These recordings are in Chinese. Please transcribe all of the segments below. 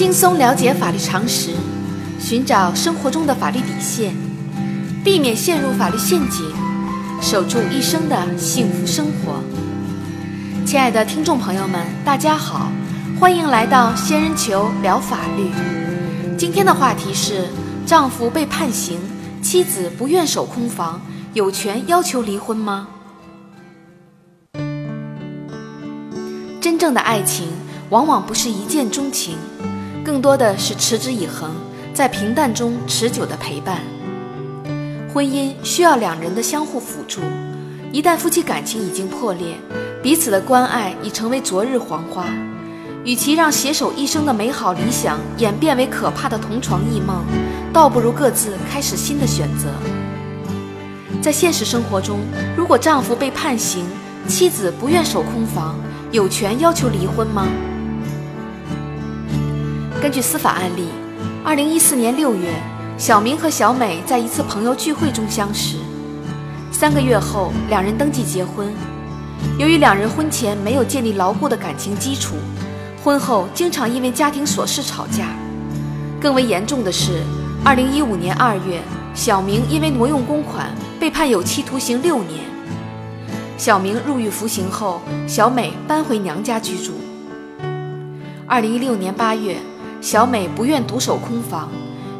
轻松了解法律常识，寻找生活中的法律底线，避免陷入法律陷阱，守住一生的幸福生活。亲爱的听众朋友们，大家好，欢迎来到仙人球聊法律。今天的话题是：丈夫被判刑，妻子不愿守空房，有权要求离婚吗？真正的爱情往往不是一见钟情。更多的是持之以恒，在平淡中持久的陪伴。婚姻需要两人的相互辅助，一旦夫妻感情已经破裂，彼此的关爱已成为昨日黄花，与其让携手一生的美好理想演变为可怕的同床异梦，倒不如各自开始新的选择。在现实生活中，如果丈夫被判刑，妻子不愿守空房，有权要求离婚吗？根据司法案例，二零一四年六月，小明和小美在一次朋友聚会中相识。三个月后，两人登记结婚。由于两人婚前没有建立牢固的感情基础，婚后经常因为家庭琐事吵架。更为严重的是，二零一五年二月，小明因为挪用公款被判有期徒刑六年。小明入狱服刑后，小美搬回娘家居住。二零一六年八月。小美不愿独守空房，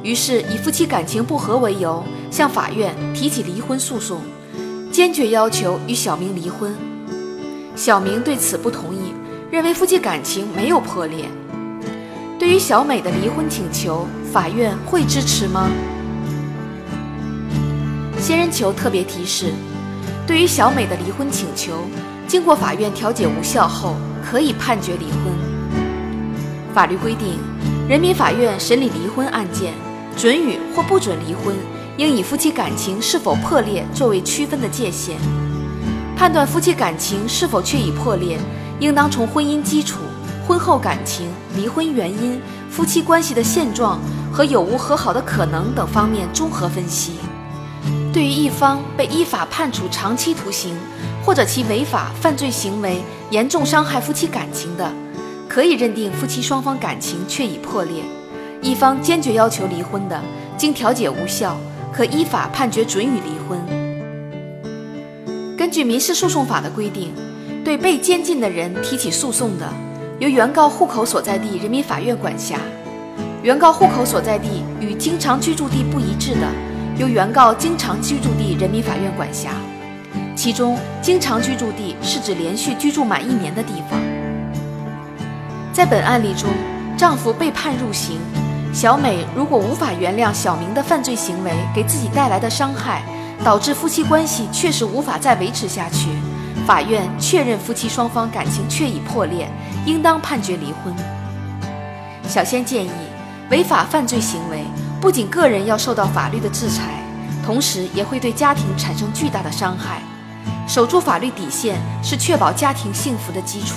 于是以夫妻感情不和为由，向法院提起离婚诉讼，坚决要求与小明离婚。小明对此不同意，认为夫妻感情没有破裂。对于小美的离婚请求，法院会支持吗？仙人球特别提示：对于小美的离婚请求，经过法院调解无效后，可以判决离婚。法律规定，人民法院审理离婚案件，准予或不准离婚，应以夫妻感情是否破裂作为区分的界限。判断夫妻感情是否确已破裂，应当从婚姻基础、婚后感情、离婚原因、夫妻关系的现状和有无和好的可能等方面综合分析。对于一方被依法判处长期徒刑，或者其违法犯罪行为严重伤害夫妻感情的，可以认定夫妻双方感情确已破裂，一方坚决要求离婚的，经调解无效，可依法判决准予离婚。根据民事诉讼法的规定，对被监禁的人提起诉讼的，由原告户口所在地人民法院管辖；原告户口所在地与经常居住地不一致的，由原告经常居住地人民法院管辖。其中，经常居住地是指连续居住满一年的地方。在本案例中，丈夫被判入刑，小美如果无法原谅小明的犯罪行为给自己带来的伤害，导致夫妻关系确实无法再维持下去，法院确认夫妻双方感情确已破裂，应当判决离婚。小仙建议，违法犯罪行为不仅个人要受到法律的制裁，同时也会对家庭产生巨大的伤害，守住法律底线是确保家庭幸福的基础。